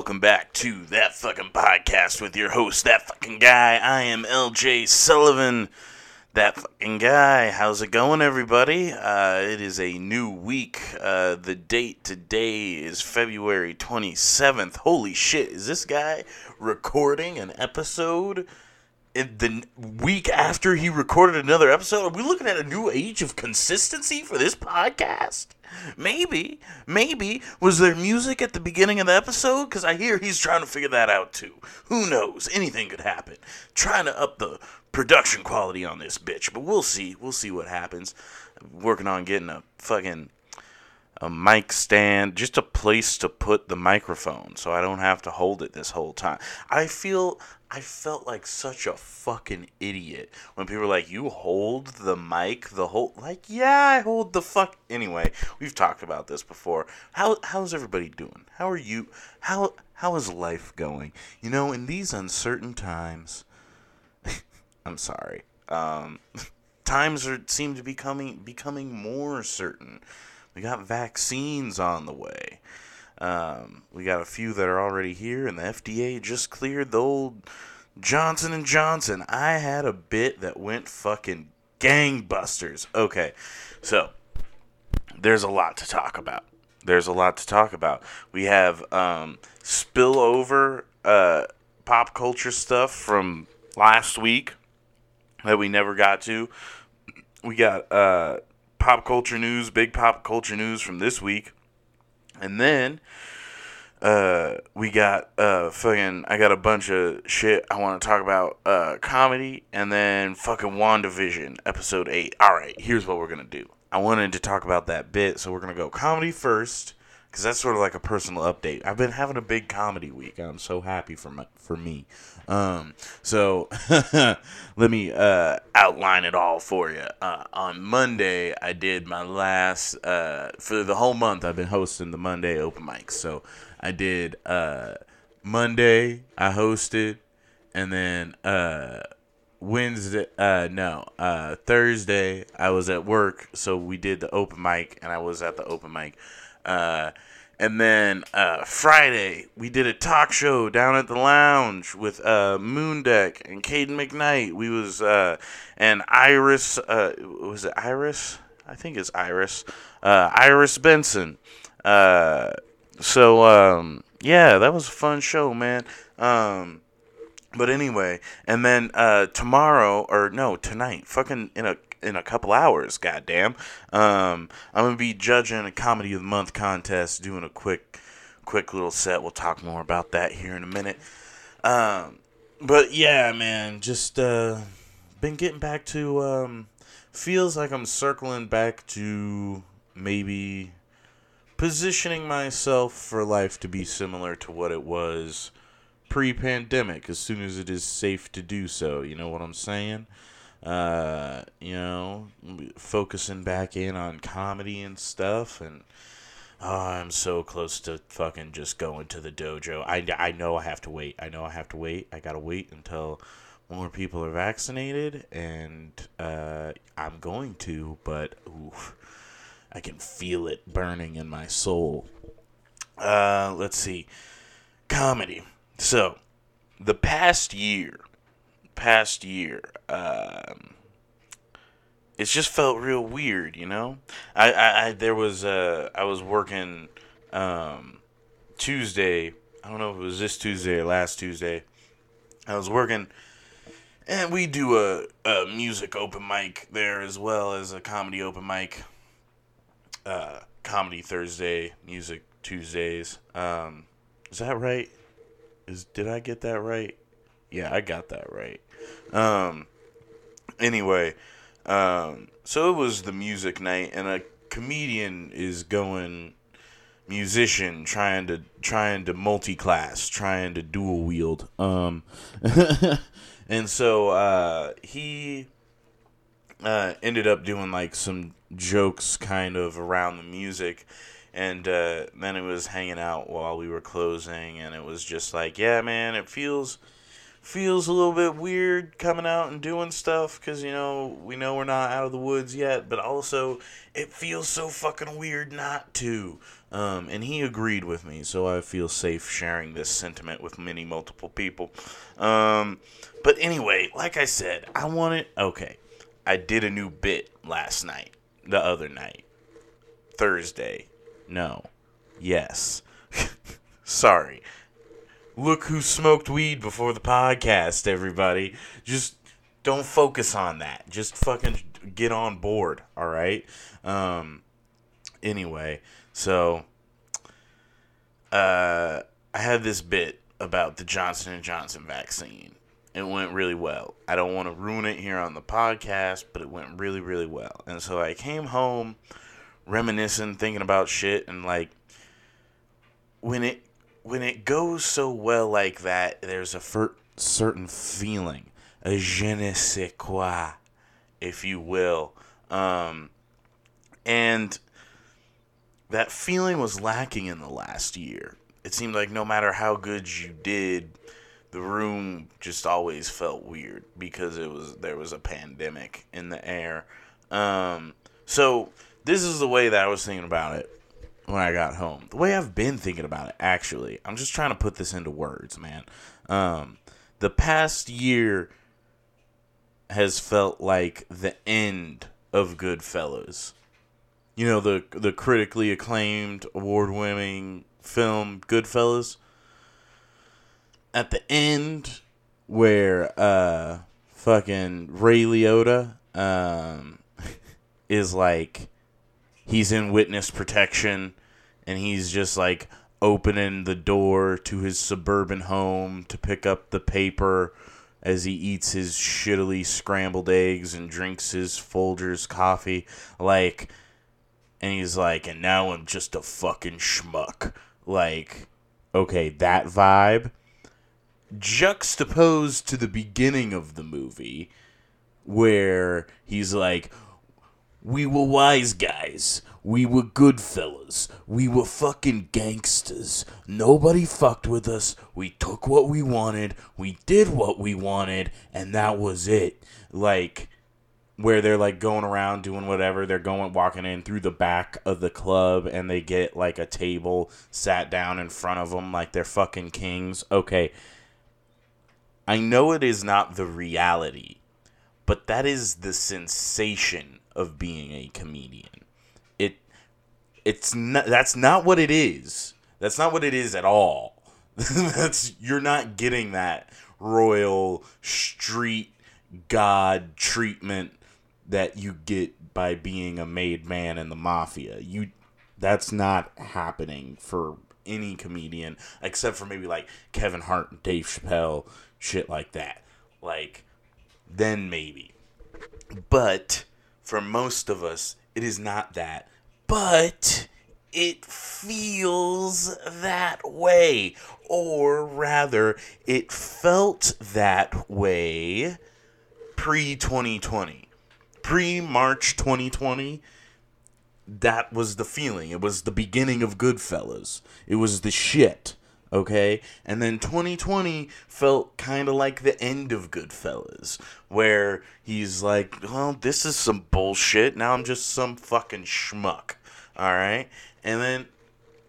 welcome back to that fucking podcast with your host, that fucking guy. I am LJ Sullivan, that fucking guy. How's it going, everybody? Uh, it is a new week. Uh, the date today is February 27th. Holy shit, is this guy recording an episode? The week after he recorded another episode? Are we looking at a new age of consistency for this podcast? Maybe, maybe. Was there music at the beginning of the episode? Because I hear he's trying to figure that out too. Who knows? Anything could happen. Trying to up the production quality on this bitch, but we'll see. We'll see what happens. working on getting a fucking a mic stand, just a place to put the microphone so I don't have to hold it this whole time. I feel I felt like such a fucking idiot when people were like, "You hold the mic the whole like, yeah, I hold the fuck." Anyway, we've talked about this before. How how's everybody doing? How are you? How how is life going? You know, in these uncertain times, I'm sorry. Um, times are seem to be coming becoming more certain. We got vaccines on the way. Um, we got a few that are already here, and the FDA just cleared the old Johnson and Johnson. I had a bit that went fucking gangbusters. Okay, so there's a lot to talk about. There's a lot to talk about. We have um, spillover uh, pop culture stuff from last week that we never got to. We got uh, pop culture news, big pop culture news from this week. And then uh, we got uh fucking I got a bunch of shit I want to talk about uh comedy and then fucking WandaVision episode 8. All right, here's what we're to do. I wanted to talk about that bit, so we're to go comedy first cuz that's sort of like a personal update. I've been having a big comedy week. I'm so happy for my, for me. Um, so let me uh, outline it all for you. Uh, on Monday, I did my last uh, for the whole month. I've been hosting the Monday open mics. So I did uh, Monday. I hosted, and then uh, Wednesday. Uh, no, uh, Thursday. I was at work, so we did the open mic, and I was at the open mic. Uh, and then uh, Friday, we did a talk show down at the lounge with uh, Moondeck and Caden McKnight. We was uh, and Iris. Uh, was it Iris? I think it's Iris. Uh, Iris Benson. Uh, so um, yeah, that was a fun show, man. Um, but anyway, and then uh, tomorrow or no tonight, fucking in a in a couple hours. Goddamn. Um, I'm gonna be judging a comedy of the month contest, doing a quick, quick little set. We'll talk more about that here in a minute. Um, but yeah, man, just uh, been getting back to. Um, feels like I'm circling back to maybe positioning myself for life to be similar to what it was pre-pandemic as soon as it is safe to do so you know what i'm saying uh, you know, focusing back in on comedy and stuff. And oh, I'm so close to fucking just going to the dojo. I, I know I have to wait. I know I have to wait. I gotta wait until more people are vaccinated, and uh, I'm going to, but oof, I can feel it burning in my soul. Uh, let's see. Comedy. So, the past year past year, um, it's just felt real weird, you know. I, I, I there was uh, I was working um, Tuesday. I don't know if it was this Tuesday or last Tuesday. I was working, and we do a, a music open mic there as well as a comedy open mic. Uh, comedy Thursday, music Tuesdays. Um, is that right? Is did I get that right? Yeah, I got that right. Um, anyway, um, so it was the music night, and a comedian is going musician trying to trying to multi-class, trying to dual wield. Um, and so uh, he uh, ended up doing like some jokes kind of around the music and uh, then it was hanging out while we were closing and it was just like yeah man it feels feels a little bit weird coming out and doing stuff because you know we know we're not out of the woods yet but also it feels so fucking weird not to. Um, and he agreed with me so i feel safe sharing this sentiment with many multiple people. Um, but anyway like i said i wanted okay i did a new bit last night the other night. Thursday. No. Yes. Sorry look who smoked weed before the podcast, everybody. Just don't focus on that. Just fucking get on board, all right? Um anyway, so uh I had this bit about the Johnson and Johnson vaccine. It went really well. I don't want to ruin it here on the podcast, but it went really really well. And so I came home reminiscing, thinking about shit and like when it when it goes so well like that, there's a fer- certain feeling, a je ne sais quoi, if you will. Um, and that feeling was lacking in the last year. It seemed like no matter how good you did, the room just always felt weird because it was there was a pandemic in the air. Um, so this is the way that I was thinking about it when I got home. The way I've been thinking about it, actually, I'm just trying to put this into words, man. Um, the past year has felt like the end of Goodfellas. You know the the critically acclaimed, award-winning film Goodfellas. At the end, where uh, fucking Ray Liotta um, is like he's in witness protection and he's just like opening the door to his suburban home to pick up the paper as he eats his shittily scrambled eggs and drinks his Folgers coffee. Like, and he's like, and now I'm just a fucking schmuck. Like, okay, that vibe juxtaposed to the beginning of the movie where he's like, we were wise guys. We were good fellas. We were fucking gangsters. Nobody fucked with us. We took what we wanted. We did what we wanted. And that was it. Like, where they're like going around doing whatever. They're going, walking in through the back of the club and they get like a table sat down in front of them like they're fucking kings. Okay. I know it is not the reality, but that is the sensation of being a comedian. It it's not that's not what it is. That's not what it is at all. that's you're not getting that royal street god treatment that you get by being a made man in the mafia. You that's not happening for any comedian except for maybe like Kevin Hart and Dave Chappelle, shit like that. Like then maybe. But for most of us, it is not that. But it feels that way. Or rather, it felt that way pre 2020. Pre March 2020, that was the feeling. It was the beginning of Goodfellas. It was the shit okay? And then 2020 felt kind of like the end of Goodfellas, where he's like, well, this is some bullshit. Now I'm just some fucking schmuck, all right? And then,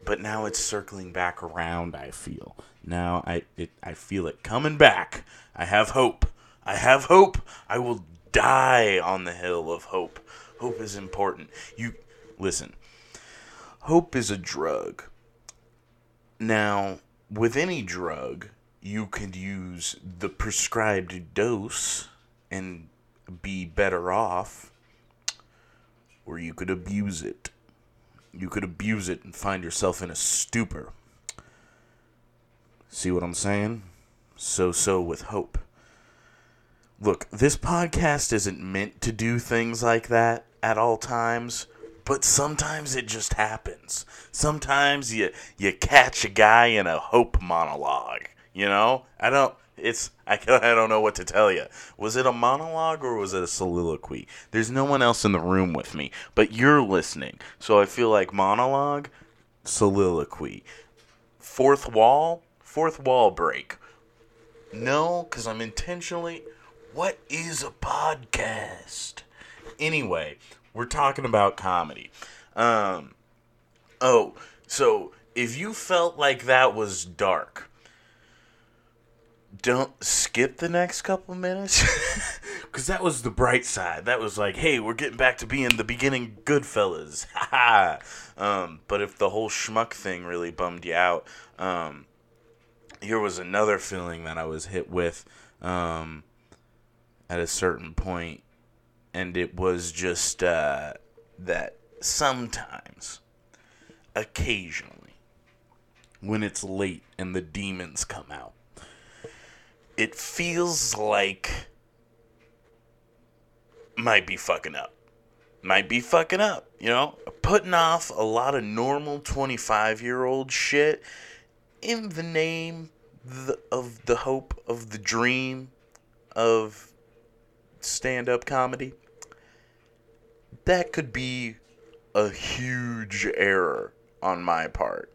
but now it's circling back around, I feel. Now I, it, I feel it coming back. I have hope. I have hope. I will die on the hill of hope. Hope is important. You, listen, hope is a drug. Now, with any drug, you could use the prescribed dose and be better off, or you could abuse it. You could abuse it and find yourself in a stupor. See what I'm saying? So, so with hope. Look, this podcast isn't meant to do things like that at all times but sometimes it just happens. Sometimes you you catch a guy in a hope monologue. You know, I don't. It's I I don't know what to tell you. Was it a monologue or was it a soliloquy? There's no one else in the room with me, but you're listening, so I feel like monologue, soliloquy, fourth wall, fourth wall break. No, because I'm intentionally. What is a podcast? Anyway, we're talking about comedy. Um, oh, so if you felt like that was dark, don't skip the next couple minutes? Because that was the bright side. That was like hey we're getting back to being the beginning goodfellas um, but if the whole schmuck thing really bummed you out um, here was another feeling that i was hit with um, at a certain point and it was just uh, that sometimes occasionally when it's late and the demons come out it feels like might be fucking up. Might be fucking up, you know? Putting off a lot of normal 25 year old shit in the name the, of the hope of the dream of stand up comedy. That could be a huge error on my part.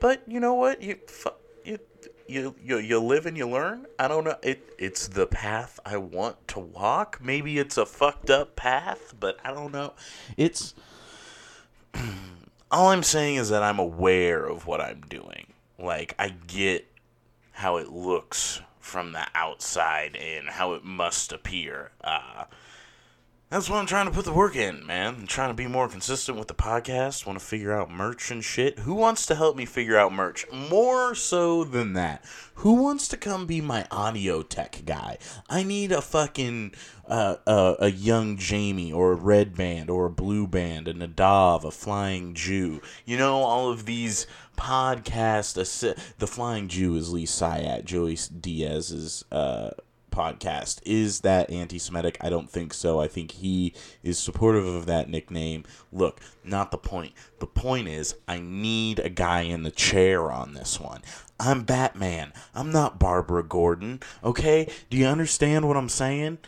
But you know what? You fuck you, you you live and you learn. I don't know. It it's the path I want to walk. Maybe it's a fucked up path, but I don't know. It's all I'm saying is that I'm aware of what I'm doing. Like I get how it looks from the outside and how it must appear. Uh, that's why I'm trying to put the work in, man. I'm trying to be more consistent with the podcast. Want to figure out merch and shit. Who wants to help me figure out merch? More so than that, who wants to come be my audio tech guy? I need a fucking uh, uh, a young Jamie or a Redban or a blue band, a Nadav, a flying Jew. You know all of these podcast. Assi- the flying Jew is Lee Syatt, Joey Diaz's. Uh, podcast. Is that anti Semitic? I don't think so. I think he is supportive of that nickname. Look, not the point. The point is, I need a guy in the chair on this one. I'm Batman. I'm not Barbara Gordon. Okay? Do you understand what I'm saying?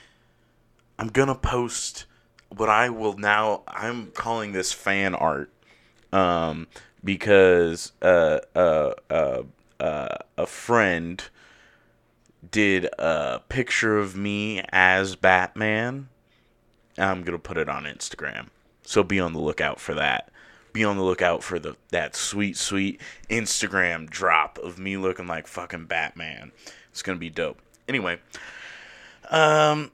I'm gonna post what I will now. I'm calling this fan art. Um, because uh, uh, uh, uh, a friend did a picture of me as Batman. I'm gonna put it on Instagram, so be on the lookout for that. Be on the lookout for the that sweet, sweet Instagram drop of me looking like fucking Batman. It's gonna be dope. Anyway, um,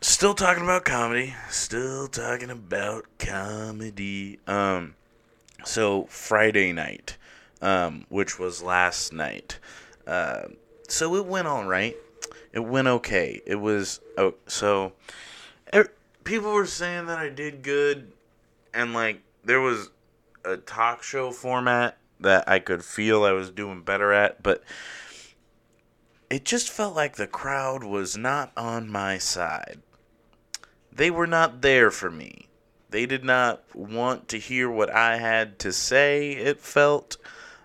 still talking about comedy. Still talking about comedy. Um, so Friday night, um, which was last night. Uh, so it went all right. It went okay. It was oh so er, people were saying that I did good and like there was a talk show format that I could feel I was doing better at, but it just felt like the crowd was not on my side. They were not there for me. They did not want to hear what I had to say, it felt.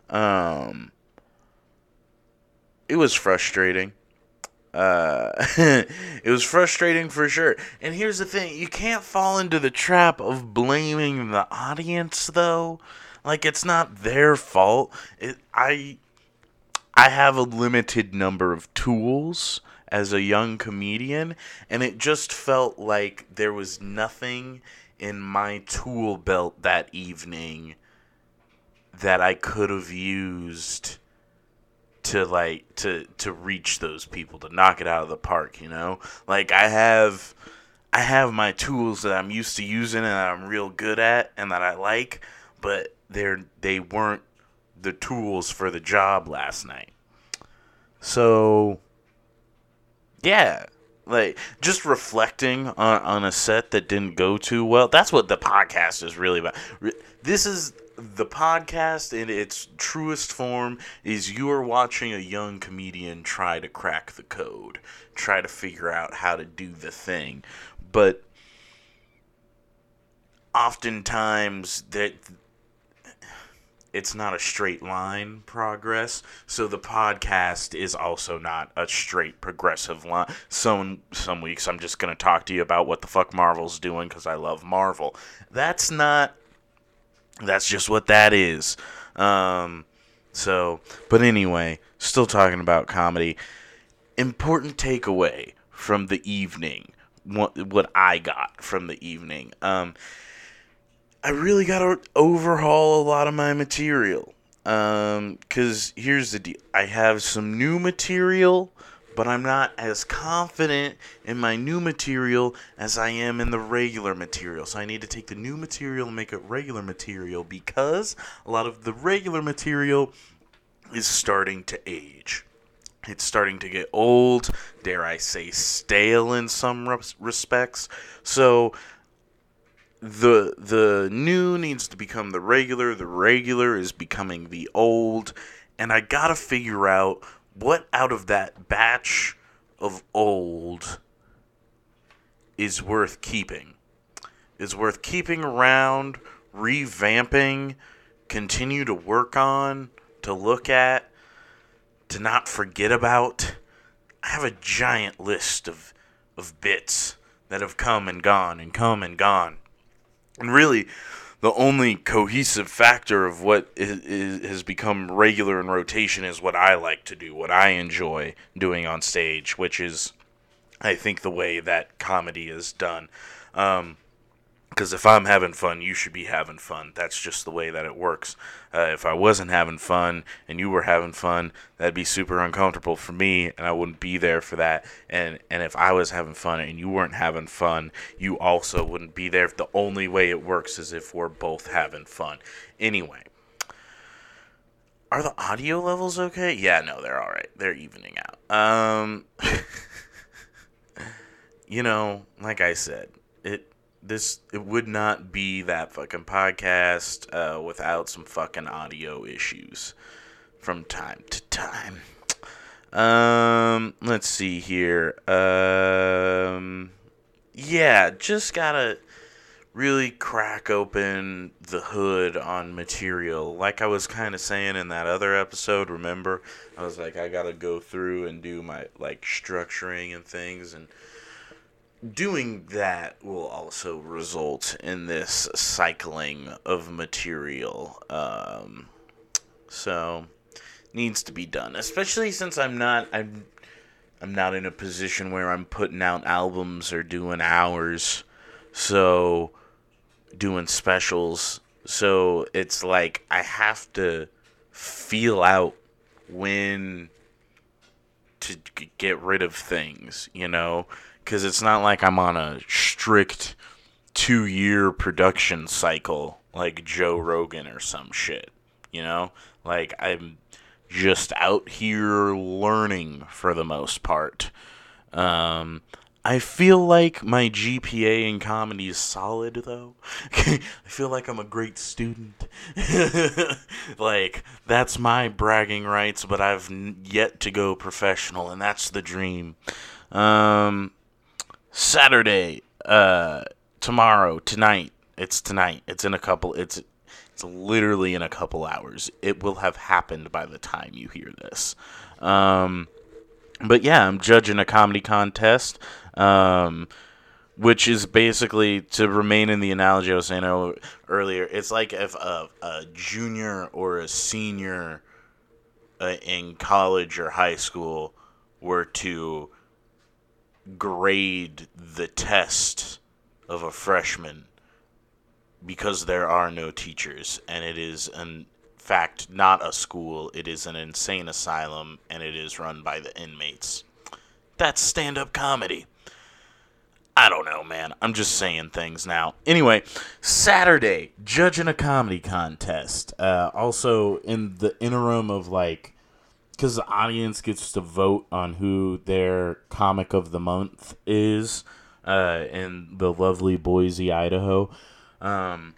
Um, it was frustrating. Uh, it was frustrating for sure. And here's the thing you can't fall into the trap of blaming the audience, though. Like, it's not their fault. It, I, I have a limited number of tools as a young comedian, and it just felt like there was nothing in my tool belt that evening that I could have used to like to to reach those people to knock it out of the park you know? Like i have i have my tools that i'm used to using and i'm real good at and that i like but they're they weren't the tools for the job last night. So yeah like just reflecting on, on a set that didn't go too well that's what the podcast is really about. This is the podcast in its truest form is you are watching a young comedian try to crack the code, try to figure out how to do the thing. But oftentimes that it's not a straight line progress. So the podcast is also not a straight progressive line. Some some weeks I'm just going to talk to you about what the fuck Marvel's doing cuz I love Marvel. That's not that's just what that is. Um, So, but anyway, still talking about comedy. Important takeaway from the evening. What what I got from the evening. Um, I really got to overhaul a lot of my material. Um, cause here's the deal. I have some new material, but I'm not as confident in my new material as I am in the regular material. So I need to take the new material and make it regular material because a lot of the regular material is starting to age. It's starting to get old, dare I say stale in some respects. So the the new needs to become the regular, the regular is becoming the old, and I got to figure out what out of that batch of old is worth keeping. Is worth keeping around, revamping, continue to work on, to look at, to not forget about. I have a giant list of of bits that have come and gone and come and gone. And really, the only cohesive factor of what is, is, has become regular in rotation is what I like to do, what I enjoy doing on stage, which is, I think, the way that comedy is done. Um, because if I'm having fun, you should be having fun. That's just the way that it works. Uh, if I wasn't having fun and you were having fun, that'd be super uncomfortable for me, and I wouldn't be there for that. And and if I was having fun and you weren't having fun, you also wouldn't be there. The only way it works is if we're both having fun. Anyway, are the audio levels okay? Yeah, no, they're all right. They're evening out. Um, you know, like I said, it this it would not be that fucking podcast uh, without some fucking audio issues from time to time. Um, let's see here. Um, yeah, just gotta really crack open the hood on material. Like I was kind of saying in that other episode, remember? I was like, I gotta go through and do my like structuring and things and doing that will also result in this cycling of material. Um, so needs to be done, especially since I'm not I'm I'm not in a position where I'm putting out albums or doing hours. So doing specials. So it's like I have to feel out when to get rid of things, you know? Because it's not like I'm on a strict two year production cycle like Joe Rogan or some shit. You know? Like, I'm just out here learning for the most part. Um, I feel like my GPA in comedy is solid, though. I feel like I'm a great student. like, that's my bragging rights, but I've yet to go professional, and that's the dream. Um, Saturday, uh, tomorrow, tonight. It's tonight. It's in a couple. It's it's literally in a couple hours. It will have happened by the time you hear this. Um, but yeah, I'm judging a comedy contest, um, which is basically to remain in the analogy I was saying earlier. It's like if a, a junior or a senior uh, in college or high school were to grade the test of a freshman because there are no teachers and it is in fact not a school. It is an insane asylum and it is run by the inmates. That's stand-up comedy. I don't know man. I'm just saying things now. Anyway saturday judging a comedy contest. Uh, also in the interim of like because the audience gets to vote on who their comic of the month is uh, in the lovely Boise, Idaho. Um,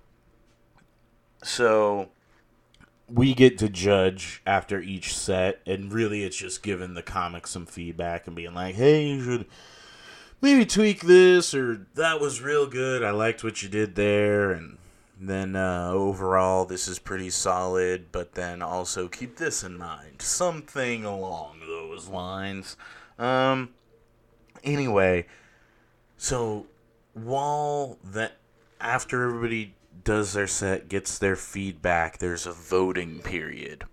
so we get to judge after each set, and really it's just giving the comic some feedback and being like, hey, you should maybe tweak this, or that was real good. I liked what you did there, and then uh, overall this is pretty solid but then also keep this in mind something along those lines um anyway so while that after everybody does their set gets their feedback there's a voting period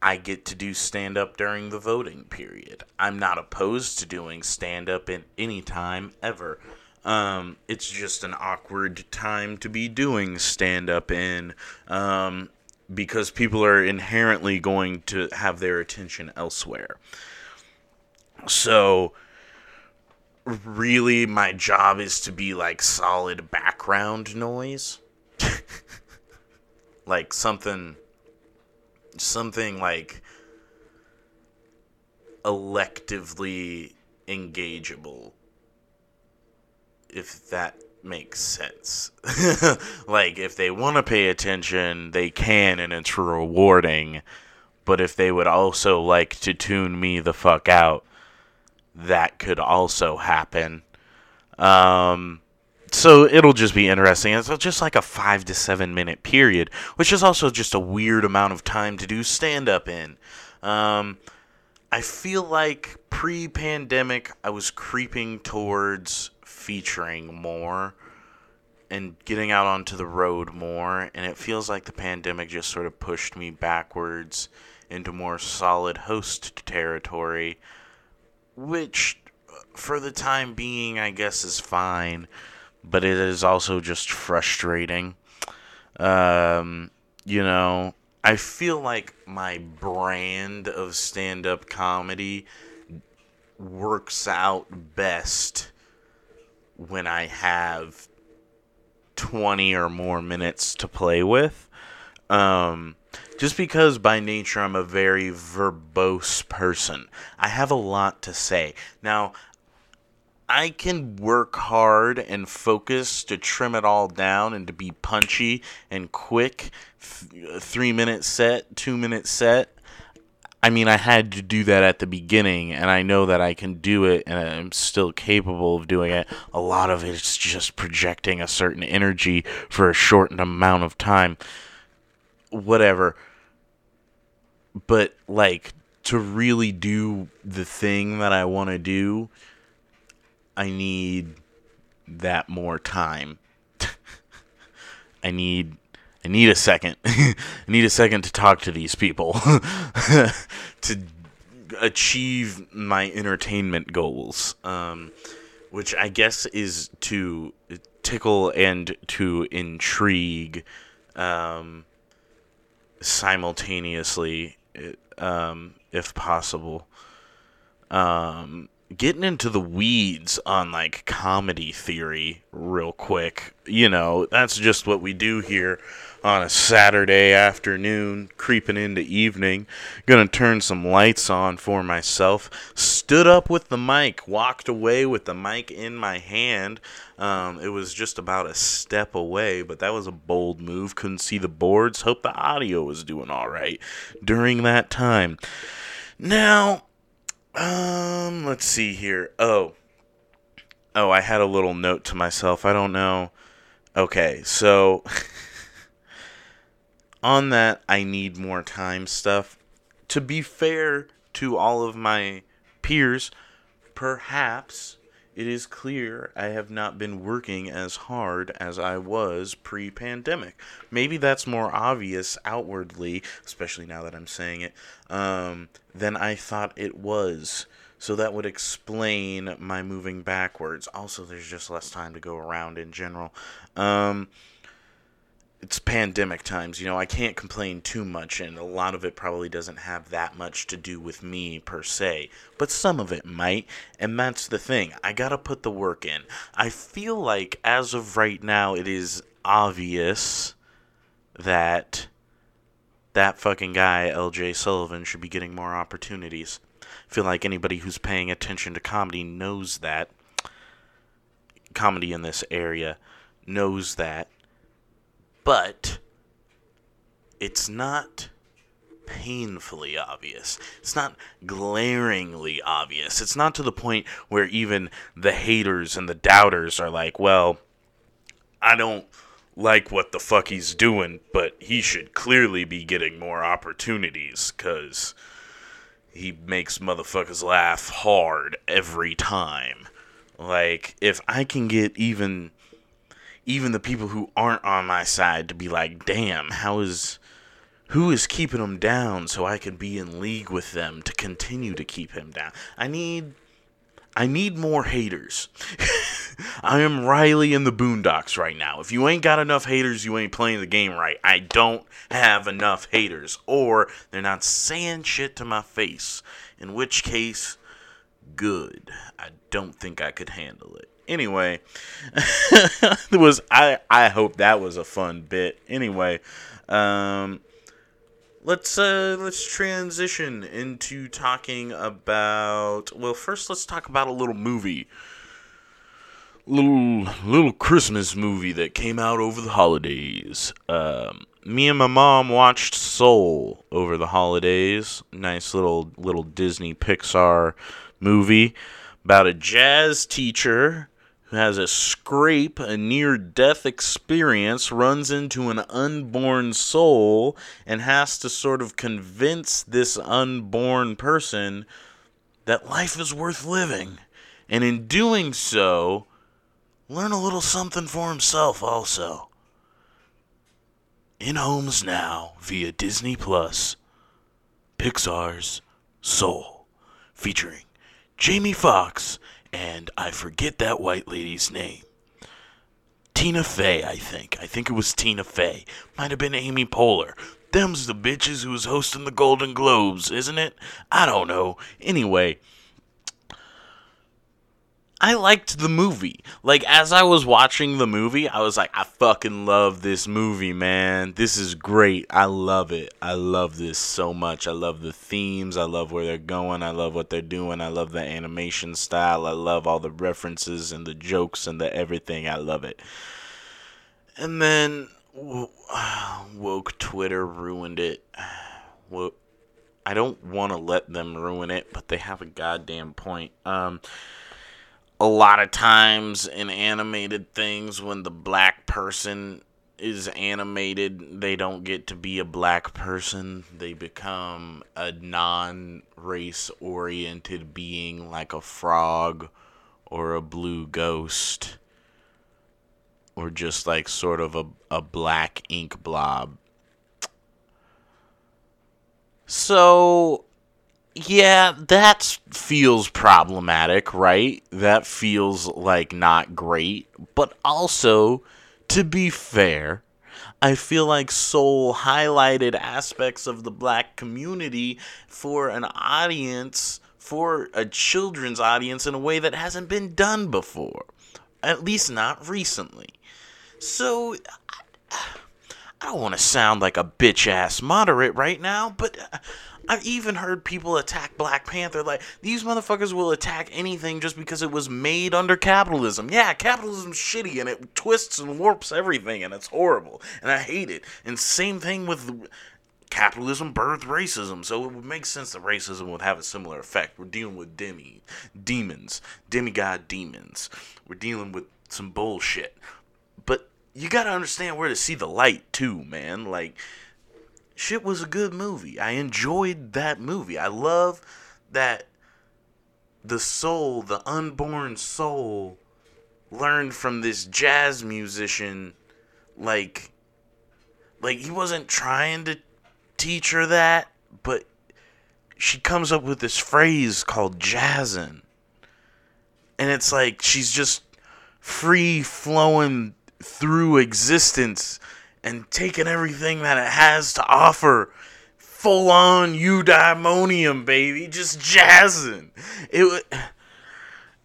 I get to do stand up during the voting period. I'm not opposed to doing stand up at any time ever. Um, it's just an awkward time to be doing stand up in um, because people are inherently going to have their attention elsewhere. So, really, my job is to be like solid background noise. like something something like electively engageable if that makes sense like if they want to pay attention they can and it's rewarding but if they would also like to tune me the fuck out that could also happen um so it'll just be interesting. It's just like a five to seven minute period, which is also just a weird amount of time to do stand up in. Um, I feel like pre pandemic, I was creeping towards featuring more and getting out onto the road more, and it feels like the pandemic just sort of pushed me backwards into more solid host territory, which for the time being, I guess, is fine but it is also just frustrating. Um, you know, I feel like my brand of stand up comedy works out best when I have 20 or more minutes to play with. Um, just because by nature I'm a very verbose person. I have a lot to say. Now, I can work hard and focus to trim it all down and to be punchy and quick. three minute set, two minute set. I mean, I had to do that at the beginning, and I know that I can do it, and I'm still capable of doing it. A lot of it's just projecting a certain energy for a shortened amount of time. Whatever. But, like, to really do the thing that I want to do, I need that more time. I need I need a second. I need a second to talk to these people to achieve my entertainment goals, um, which I guess is to tickle and to intrigue um, simultaneously, um, if possible. Um, getting into the weeds on like comedy theory real quick. You know, that's just what we do here on a Saturday afternoon, creeping into evening. Gonna turn some lights on for myself. Stood up with the mic, walked away with the mic in my hand. Um, it was just about a step away, but that was a bold move. Couldn't see the boards. Hope the audio was doing all right during that time. Now, um, let's see here. Oh. Oh, I had a little note to myself. I don't know. Okay, so on that I need more time stuff. To be fair to all of my peers, perhaps it is clear I have not been working as hard as I was pre pandemic. Maybe that's more obvious outwardly, especially now that I'm saying it, um, than I thought it was. So that would explain my moving backwards. Also, there's just less time to go around in general. Um, it's pandemic times, you know, I can't complain too much, and a lot of it probably doesn't have that much to do with me per se, but some of it might, and that's the thing. I gotta put the work in. I feel like, as of right now, it is obvious that that fucking guy, LJ Sullivan, should be getting more opportunities. I feel like anybody who's paying attention to comedy knows that. Comedy in this area knows that but it's not painfully obvious. It's not glaringly obvious. It's not to the point where even the haters and the doubters are like, well, I don't like what the fuck he's doing, but he should clearly be getting more opportunities because he makes motherfuckers laugh hard every time. Like, if I can get even even the people who aren't on my side to be like, damn, how is who is keeping him down so I can be in league with them to continue to keep him down. I need I need more haters. I am Riley in the Boondocks right now. If you ain't got enough haters, you ain't playing the game right. I don't have enough haters or they're not saying shit to my face. In which case, good. I don't think I could handle it. Anyway, it was I I hope that was a fun bit. Anyway, um let's uh let's transition into talking about well first let's talk about a little movie. Little little christmas movie that came out over the holidays. Um me and my mom watched soul over the holidays. Nice little little disney pixar movie about a jazz teacher who has a scrape, a near death experience, runs into an unborn soul, and has to sort of convince this unborn person that life is worth living. And in doing so, learn a little something for himself also. In homes now via Disney Plus, Pixar's Soul, featuring Jamie Foxx and I forget that white lady's name. Tina Fey, I think. I think it was Tina Fey. Might have been Amy Poehler. Them's the bitches who was hosting the Golden Globes, isn't it? I don't know. Anyway, I liked the movie. Like as I was watching the movie, I was like, I fucking love this movie, man. This is great. I love it. I love this so much. I love the themes. I love where they're going. I love what they're doing. I love the animation style. I love all the references and the jokes and the everything. I love it. And then woke Twitter ruined it. I don't want to let them ruin it, but they have a goddamn point. Um a lot of times in animated things when the black person is animated they don't get to be a black person. They become a non-race oriented being like a frog or a blue ghost or just like sort of a, a black ink blob. So yeah, that feels problematic, right? That feels like not great. But also, to be fair, I feel like Soul highlighted aspects of the black community for an audience, for a children's audience, in a way that hasn't been done before. At least not recently. So, I don't want to sound like a bitch ass moderate right now, but uh, I've even heard people attack Black Panther like these motherfuckers will attack anything just because it was made under capitalism. Yeah, capitalism's shitty and it twists and warps everything and it's horrible and I hate it. And same thing with capitalism birthed racism, so it would make sense that racism would have a similar effect. We're dealing with demi demons, demigod demons. We're dealing with some bullshit. But you got to understand where to see the light too, man. Like shit was a good movie. I enjoyed that movie. I love that the soul, the unborn soul, learned from this jazz musician like like he wasn't trying to teach her that, but she comes up with this phrase called jazzin'. And it's like she's just free flowing through existence and taking everything that it has to offer. Full on eudaimonium, baby. Just jazzing. It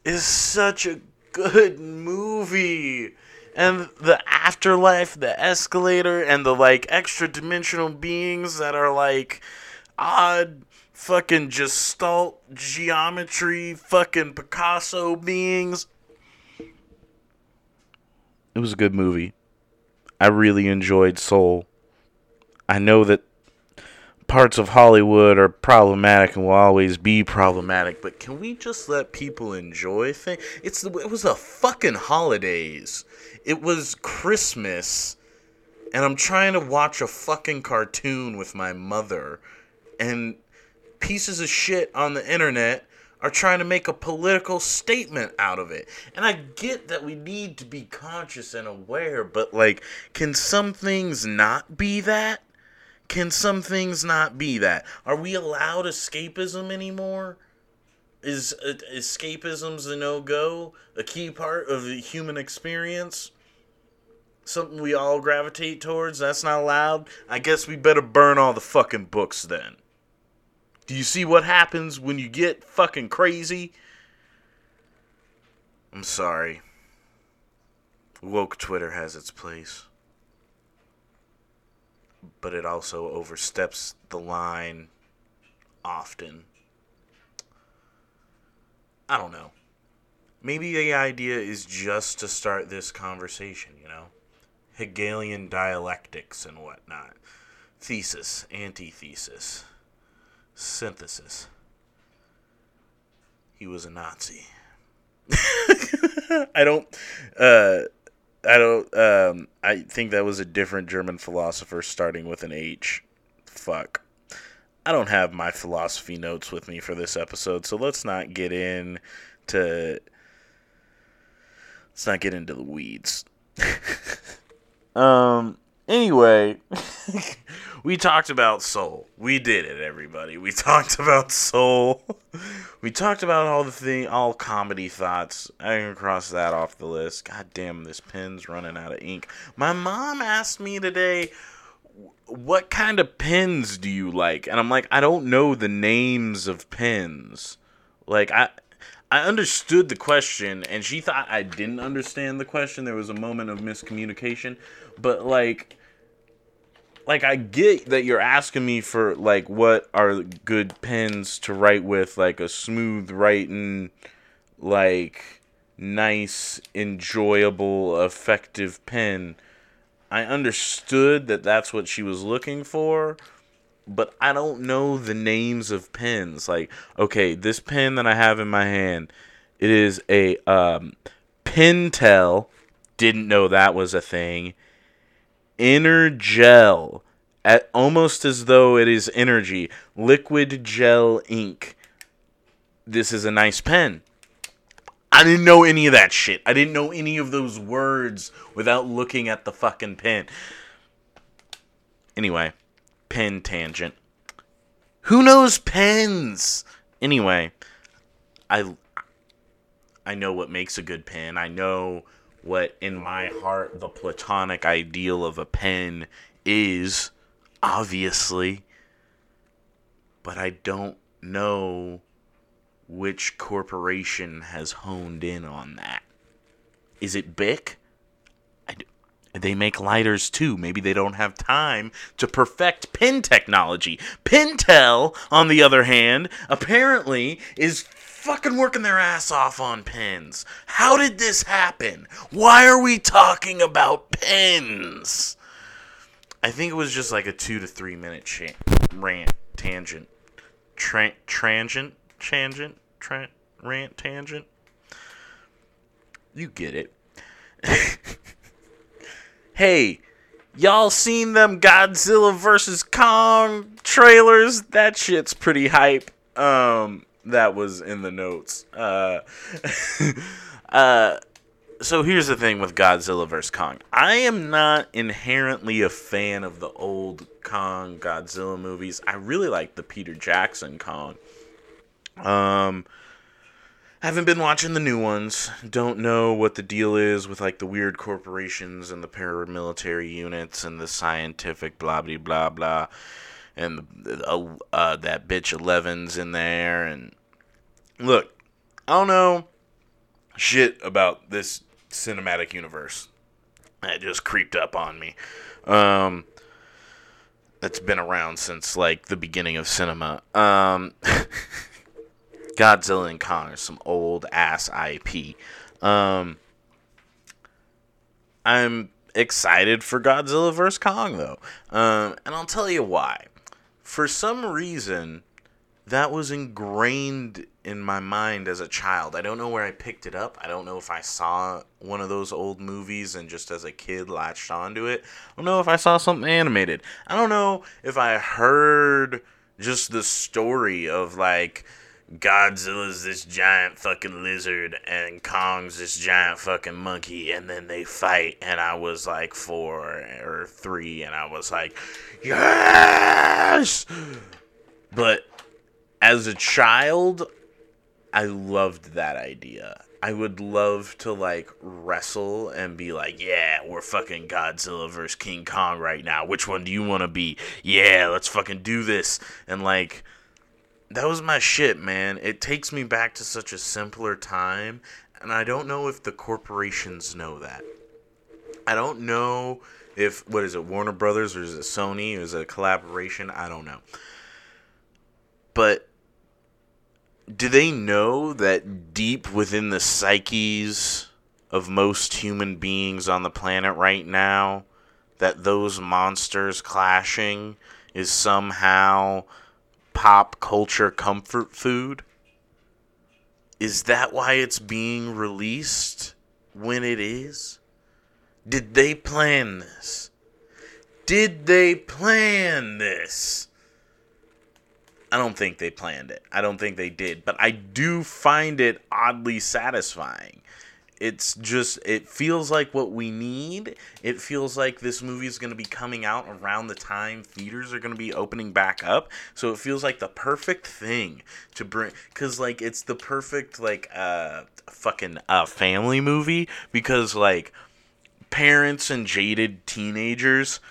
is such a good movie. And the afterlife, the escalator, and the like extra dimensional beings that are like odd fucking gestalt geometry fucking Picasso beings. It was a good movie. I really enjoyed Soul. I know that parts of Hollywood are problematic and will always be problematic, but can we just let people enjoy things? It's the, it was the fucking holidays. It was Christmas, and I'm trying to watch a fucking cartoon with my mother, and pieces of shit on the internet are trying to make a political statement out of it. And I get that we need to be conscious and aware, but like, can some things not be that? Can some things not be that? Are we allowed escapism anymore? Is uh, escapism's a no go? A key part of the human experience? Something we all gravitate towards? That's not allowed? I guess we better burn all the fucking books then. Do you see what happens when you get fucking crazy? I'm sorry. Woke Twitter has its place. But it also oversteps the line often. I don't know. Maybe the idea is just to start this conversation, you know? Hegelian dialectics and whatnot. Thesis, antithesis, synthesis. He was a Nazi. I don't. Uh, I don't. Um, I think that was a different German philosopher starting with an H. Fuck. I don't have my philosophy notes with me for this episode, so let's not get in to. Let's not get into the weeds. um. Anyway, we talked about soul. We did it, everybody. We talked about soul. We talked about all the thing, all comedy thoughts. I can cross that off the list. God damn, this pen's running out of ink. My mom asked me today, "What kind of pens do you like?" And I'm like, "I don't know the names of pens." Like I. I understood the question, and she thought I didn't understand the question. There was a moment of miscommunication, but like like I get that you're asking me for like what are good pens to write with, like a smooth writing, like nice, enjoyable, effective pen. I understood that that's what she was looking for, but I don't know the names of pens. Like, okay, this pen that I have in my hand, it is a um, Pentel. Didn't know that was a thing Energel, at almost as though it is energy, liquid gel ink. This is a nice pen. I didn't know any of that shit. I didn't know any of those words without looking at the fucking pen. Anyway, pen tangent. Who knows pens? Anyway, I I know what makes a good pen. I know what in my heart the platonic ideal of a pen is, obviously. But I don't know which corporation has honed in on that. Is it Bic? they make lighters too. Maybe they don't have time to perfect pen technology. Pentel, on the other hand, apparently is fucking working their ass off on pens. How did this happen? Why are we talking about pens? I think it was just like a two to three minute sh- rant, tangent, Tra- tangent, tangent, tra- rant, tangent. You get it. hey, y'all seen them Godzilla vs Kong trailers? That shit's pretty hype. Um, that was in the notes. Uh, uh, so here's the thing with Godzilla vs Kong. I am not inherently a fan of the old Kong Godzilla movies. I really like the Peter Jackson Kong. Um, haven't been watching the new ones. Don't know what the deal is with like the weird corporations and the paramilitary units and the scientific blah blah blah blah and uh, uh, that bitch Eleven's in there. And look, I don't know shit about this cinematic universe. That just creeped up on me. Um, that's been around since like the beginning of cinema. Um, Godzilla and Kong are some old ass IP. Um, I'm excited for Godzilla vs Kong though, um, and I'll tell you why for some reason, that was ingrained in my mind as a child. I don't know where I picked it up. I don't know if I saw one of those old movies and just as a kid latched onto it. I don't know if I saw something animated. I don't know if I heard just the story of like Godzilla's this giant fucking lizard and Kong's this giant fucking monkey and then they fight and I was like 4 or 3 and I was like yes but as a child I loved that idea. I would love to like wrestle and be like, yeah, we're fucking Godzilla versus King Kong right now. Which one do you want to be? Yeah, let's fucking do this. And like, that was my shit, man. It takes me back to such a simpler time. And I don't know if the corporations know that. I don't know if, what is it, Warner Brothers or is it Sony? Or is it a collaboration? I don't know. But do they know that deep within the psyches of most human beings on the planet right now that those monsters clashing is somehow pop culture comfort food is that why it's being released when it is did they plan this did they plan this I don't think they planned it. I don't think they did, but I do find it oddly satisfying. It's just it feels like what we need. It feels like this movie is going to be coming out around the time theaters are going to be opening back up. So it feels like the perfect thing to bring cuz like it's the perfect like uh fucking uh family movie because like parents and jaded teenagers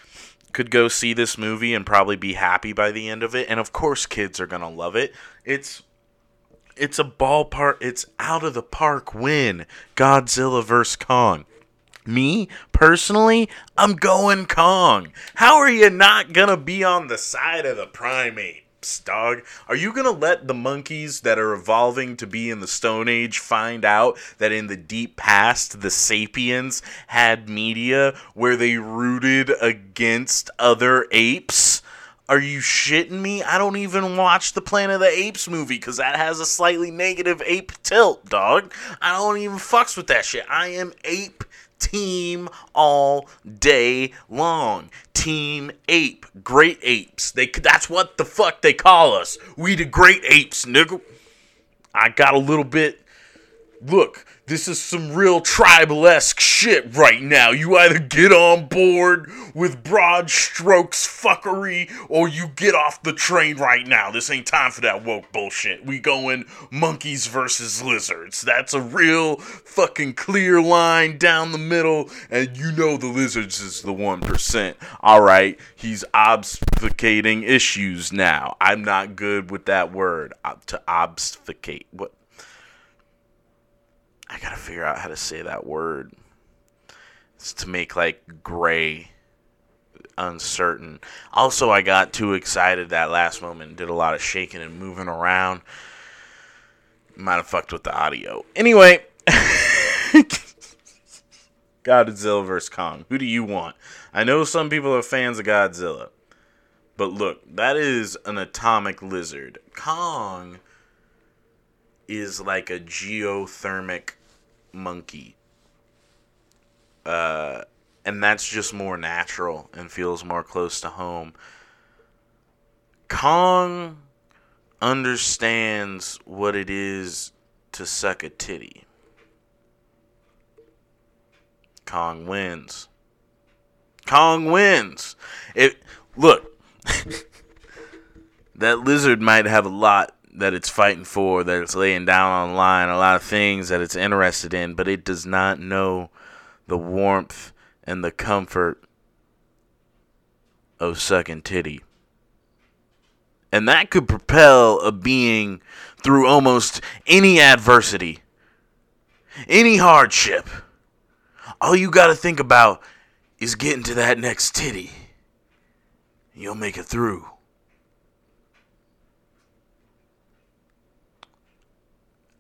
could go see this movie and probably be happy by the end of it. And of course, kids are gonna love it. It's it's a ballpark. It's out of the park win. Godzilla vs Kong. Me personally, I'm going Kong. How are you not gonna be on the side of the primate? dog. Are you gonna let the monkeys that are evolving to be in the Stone Age find out that in the deep past the sapiens had media where they rooted against other apes? Are you shitting me? I don't even watch the Planet of the Apes movie because that has a slightly negative ape tilt, dog. I don't even fucks with that shit. I am ape team all day long. Team ape, great apes. They that's what the fuck they call us. We the great apes, nigga. I got a little bit. Look, this is some real tribal esque shit right now. You either get on board with broad strokes fuckery or you get off the train right now. This ain't time for that woke bullshit. We going monkeys versus lizards. That's a real fucking clear line down the middle, and you know the lizards is the 1%. Alright, he's obfuscating issues now. I'm not good with that word. Uh, to obfuscate. What? I gotta figure out how to say that word. It's to make like gray uncertain. Also, I got too excited that last moment, did a lot of shaking and moving around. Might have fucked with the audio. Anyway, Godzilla vs. Kong. Who do you want? I know some people are fans of Godzilla. But look, that is an atomic lizard. Kong is like a geothermic monkey. Uh, and that's just more natural and feels more close to home. Kong understands what it is to suck a titty. Kong wins. Kong wins. It look. that lizard might have a lot that it's fighting for, that it's laying down on line, a lot of things that it's interested in, but it does not know the warmth and the comfort of sucking titty. And that could propel a being through almost any adversity, any hardship. All you got to think about is getting to that next titty. You'll make it through.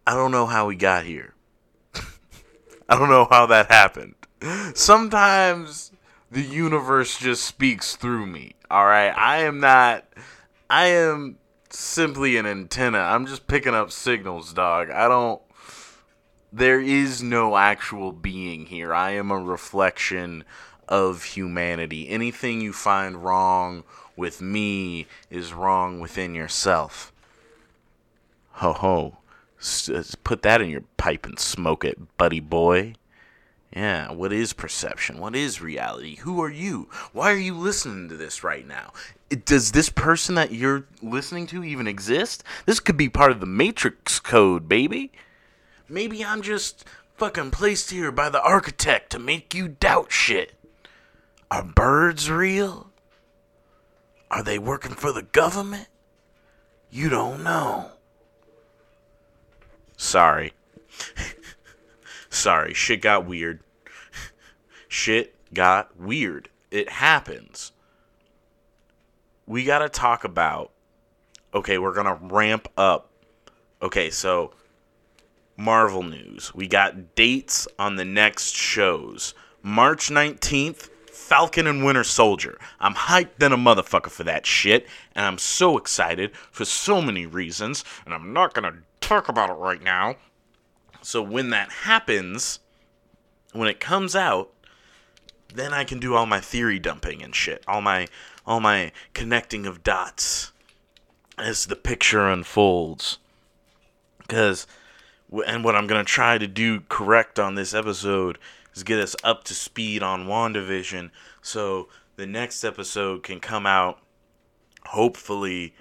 I don't know how we got here. I don't know how that happened. Sometimes the universe just speaks through me. All right, I am not. I am simply an antenna. I'm just picking up signals, dog. I don't. There is no actual being here. I am a reflection of humanity. Anything you find wrong with me is wrong within yourself. Ho ho. S- uh, put that in your pipe and smoke it, buddy boy. Yeah, what is perception? What is reality? Who are you? Why are you listening to this right now? Does this person that you're listening to even exist? This could be part of the Matrix code, baby. Maybe I'm just fucking placed here by the architect to make you doubt shit. Are birds real? Are they working for the government? You don't know. Sorry. Sorry, shit got weird. shit got weird. It happens. We got to talk about okay, we're going to ramp up. Okay, so Marvel news. We got dates on the next shows. March 19th, Falcon and Winter Soldier. I'm hyped than a motherfucker for that shit, and I'm so excited for so many reasons, and I'm not gonna talk about it right now. So when that happens, when it comes out, then I can do all my theory dumping and shit. All my all my connecting of dots as the picture unfolds. Cuz and what I'm going to try to do correct on this episode is get us up to speed on WandaVision so the next episode can come out hopefully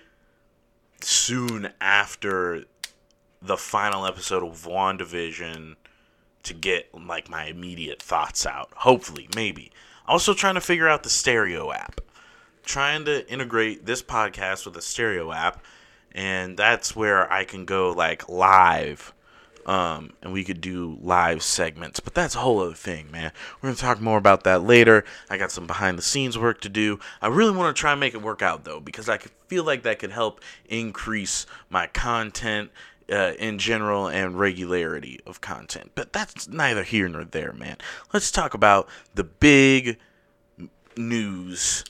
soon after the final episode of WandaVision to get like my immediate thoughts out. Hopefully, maybe. Also trying to figure out the stereo app. Trying to integrate this podcast with a stereo app and that's where I can go like live um, and we could do live segments. But that's a whole other thing, man. We're gonna talk more about that later. I got some behind the scenes work to do. I really want to try and make it work out though, because I feel like that could help increase my content uh, in general and regularity of content. But that's neither here nor there, man. Let's talk about the big news.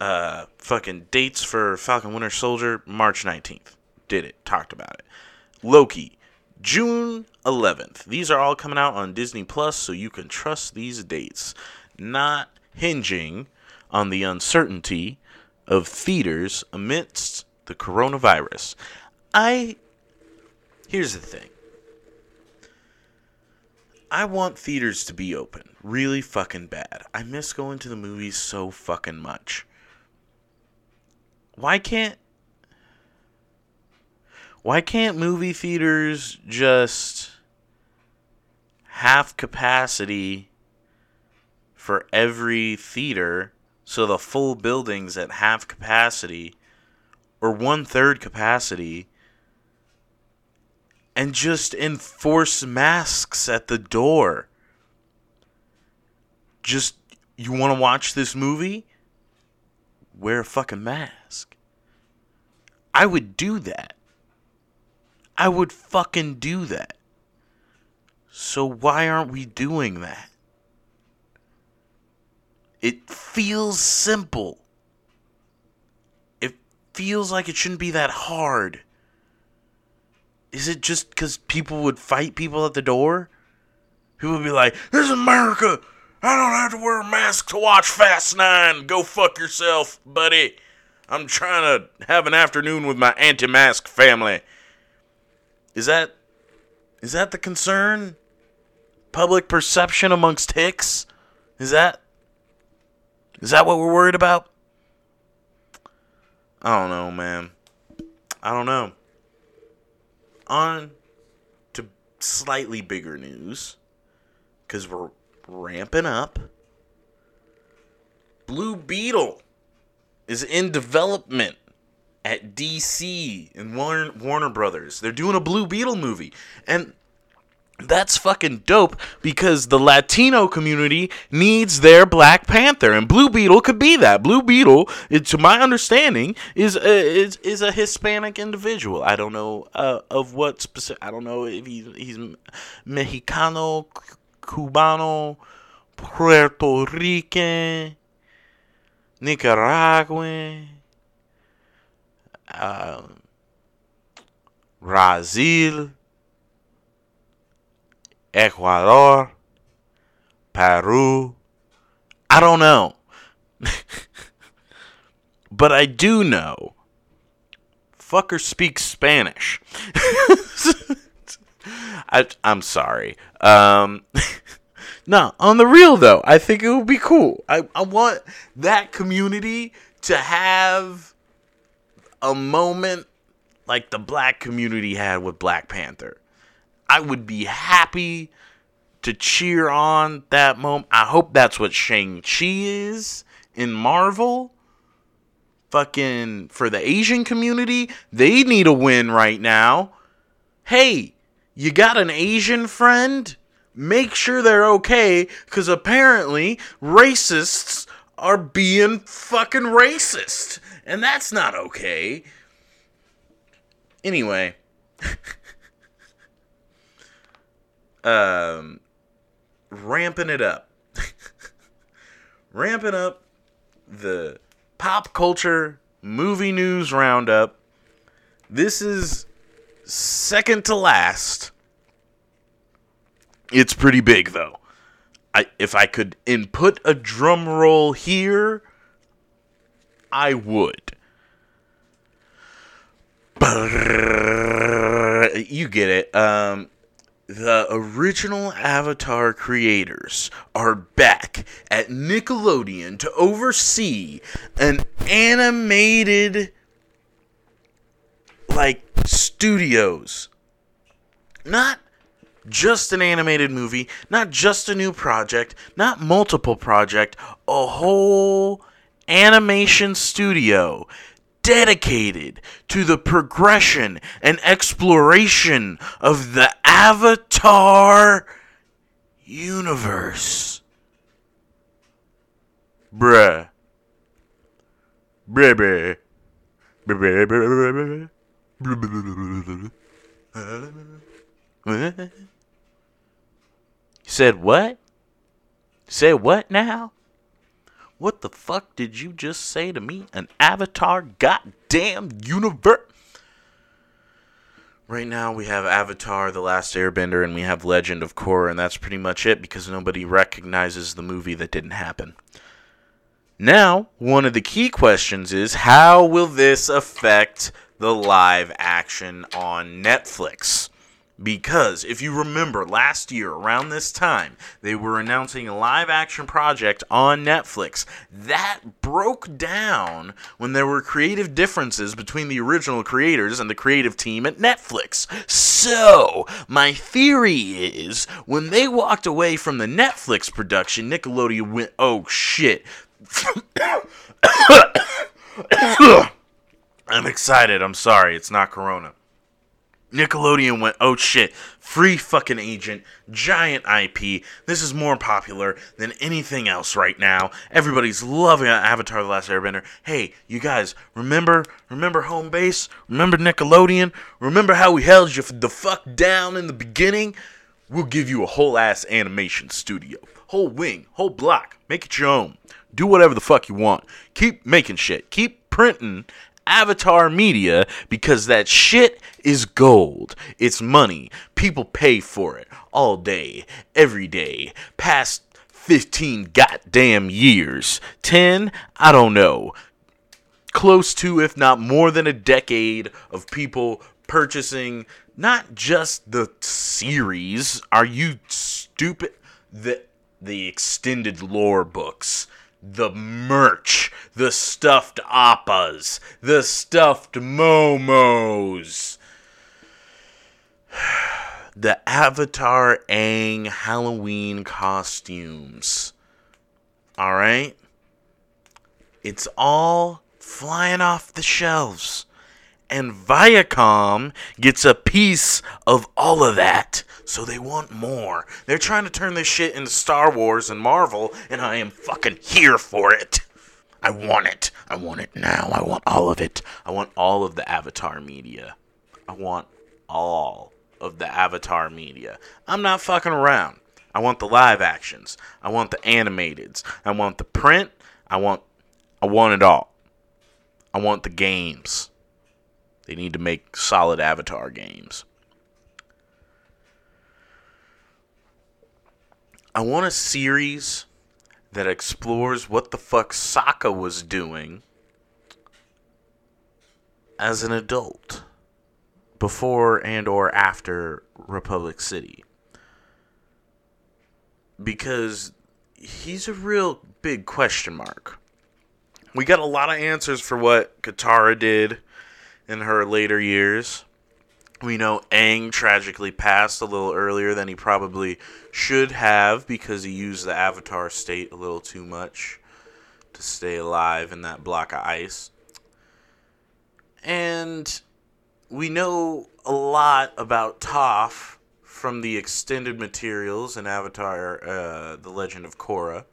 Uh, fucking dates for Falcon Winter Soldier, March 19th. Did it. Talked about it. Loki, June 11th. These are all coming out on Disney Plus, so you can trust these dates. Not hinging on the uncertainty of theaters amidst the coronavirus. I Here's the thing. I want theaters to be open really fucking bad. I miss going to the movies so fucking much. Why can't why can't movie theaters just half capacity for every theater so the full building's at half capacity or one third capacity and just enforce masks at the door. Just, you want to watch this movie? Wear a fucking mask. I would do that. I would fucking do that. So why aren't we doing that? It feels simple. It feels like it shouldn't be that hard. Is it just because people would fight people at the door? People would be like, "This is America. I don't have to wear a mask to watch Fast Nine. Go fuck yourself, buddy. I'm trying to have an afternoon with my anti-mask family." Is that is that the concern? Public perception amongst hicks? Is that is that what we're worried about? I don't know, man. I don't know on to slightly bigger news because we're ramping up. Blue Beetle is in development at DC and Warner, Warner Brothers. They're doing a Blue Beetle movie. And that's fucking dope because the Latino community needs their Black Panther, and Blue Beetle could be that. Blue Beetle, it, to my understanding, is a, is is a Hispanic individual. I don't know uh, of what specific. I don't know if he's he's Mexicano, Cubano, Puerto Rican, Nicaraguan, uh, Brazil Ecuador, Peru. I don't know. but I do know motherfucker speaks Spanish. I, I'm sorry. Um, no, on the real though, I think it would be cool. I, I want that community to have a moment like the black community had with Black Panther. I would be happy to cheer on that moment. I hope that's what Shang-Chi is in Marvel. Fucking for the Asian community, they need a win right now. Hey, you got an Asian friend? Make sure they're okay, because apparently racists are being fucking racist. And that's not okay. Anyway. um ramping it up. ramping up the pop culture movie news roundup. This is second to last. It's pretty big though. I if I could input a drum roll here, I would. You get it. Um the original Avatar creators are back at Nickelodeon to oversee an animated like studios. Not just an animated movie, not just a new project, not multiple project, a whole animation studio dedicated to the progression and exploration of the Avatar universe. Bruh. Bruh, bruh. Bruh, said what? Say what now? What the fuck did you just say to me? An Avatar goddamn universe? Right now we have Avatar The Last Airbender and we have Legend of Korra, and that's pretty much it because nobody recognizes the movie that didn't happen. Now, one of the key questions is how will this affect the live action on Netflix? Because if you remember last year around this time, they were announcing a live action project on Netflix that broke down when there were creative differences between the original creators and the creative team at Netflix. So, my theory is when they walked away from the Netflix production, Nickelodeon went, oh shit. I'm excited. I'm sorry. It's not Corona. Nickelodeon went, oh shit, free fucking agent, giant IP. This is more popular than anything else right now. Everybody's loving Avatar: The Last Airbender. Hey, you guys, remember, remember home base? Remember Nickelodeon? Remember how we held you the fuck down in the beginning? We'll give you a whole ass animation studio, whole wing, whole block. Make it your own. Do whatever the fuck you want. Keep making shit. Keep printing Avatar Media because that shit is gold. It's money. People pay for it all day, every day, past 15 goddamn years. 10, I don't know. Close to, if not more than a decade of people purchasing not just the series. Are you stupid? The the extended lore books the merch, the stuffed appas, the stuffed momos. The Avatar Aang Halloween costumes. Alright? It's all flying off the shelves. And Viacom gets a piece of all of that so they want more. They're trying to turn this shit into Star Wars and Marvel, and I am fucking here for it. I want it. I want it now. I want all of it. I want all of the Avatar media. I want all of the Avatar media. I'm not fucking around. I want the live actions. I want the animateds. I want the print. I want I want it all. I want the games. They need to make solid Avatar games. I want a series that explores what the fuck Sokka was doing as an adult before and or after Republic City. Because he's a real big question mark. We got a lot of answers for what Katara did in her later years. We know Aang tragically passed a little earlier than he probably should have because he used the Avatar state a little too much to stay alive in that block of ice. And we know a lot about Toph from the extended materials in Avatar uh, The Legend of Korra.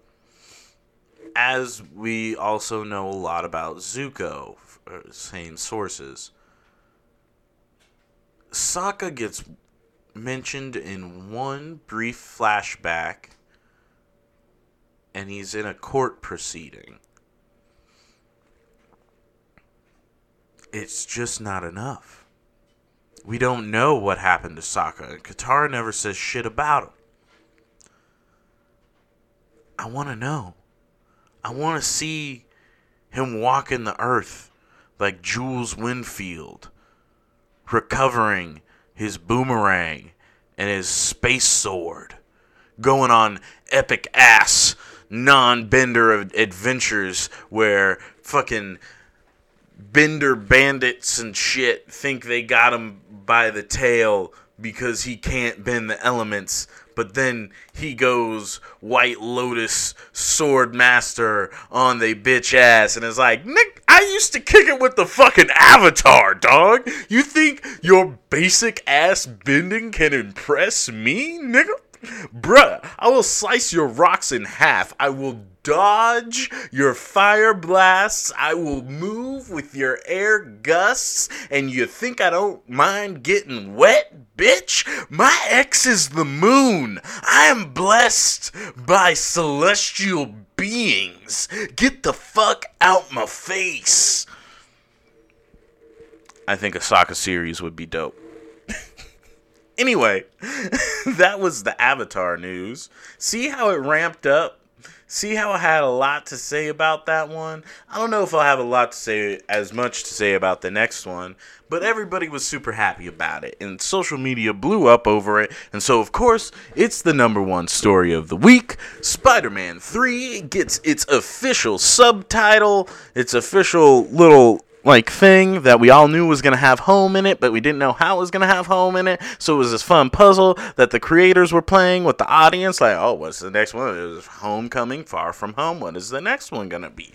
As we also know a lot about Zuko, Uh, same sources. Sokka gets mentioned in one brief flashback, and he's in a court proceeding. It's just not enough. We don't know what happened to Sokka, and Katara never says shit about him. I want to know. I want to see him walking the earth like Jules Winnfield recovering his boomerang and his space sword, going on epic ass non bender adventures where fucking bender bandits and shit think they got him by the tail because he can't bend the elements but then he goes White Lotus Sword Master on the bitch ass and is like, Nick, I used to kick it with the fucking Avatar, dog. You think your basic ass bending can impress me, nigga? Bruh, I will slice your rocks in half. I will dodge your fire blasts. I will move with your air gusts. And you think I don't mind getting wet, bitch? My ex is the moon. I am blessed by celestial beings. Get the fuck out my face. I think a Sokka series would be dope. anyway, that was the Avatar news. See how it ramped up See how I had a lot to say about that one? I don't know if I'll have a lot to say, as much to say about the next one, but everybody was super happy about it, and social media blew up over it, and so, of course, it's the number one story of the week. Spider Man 3 gets its official subtitle, its official little like thing that we all knew was going to have home in it, but we didn't know how it was going to have home in it. So it was this fun puzzle that the creators were playing with the audience like, "Oh, what's the next one? It was Homecoming, Far From Home. What is the next one going to be?"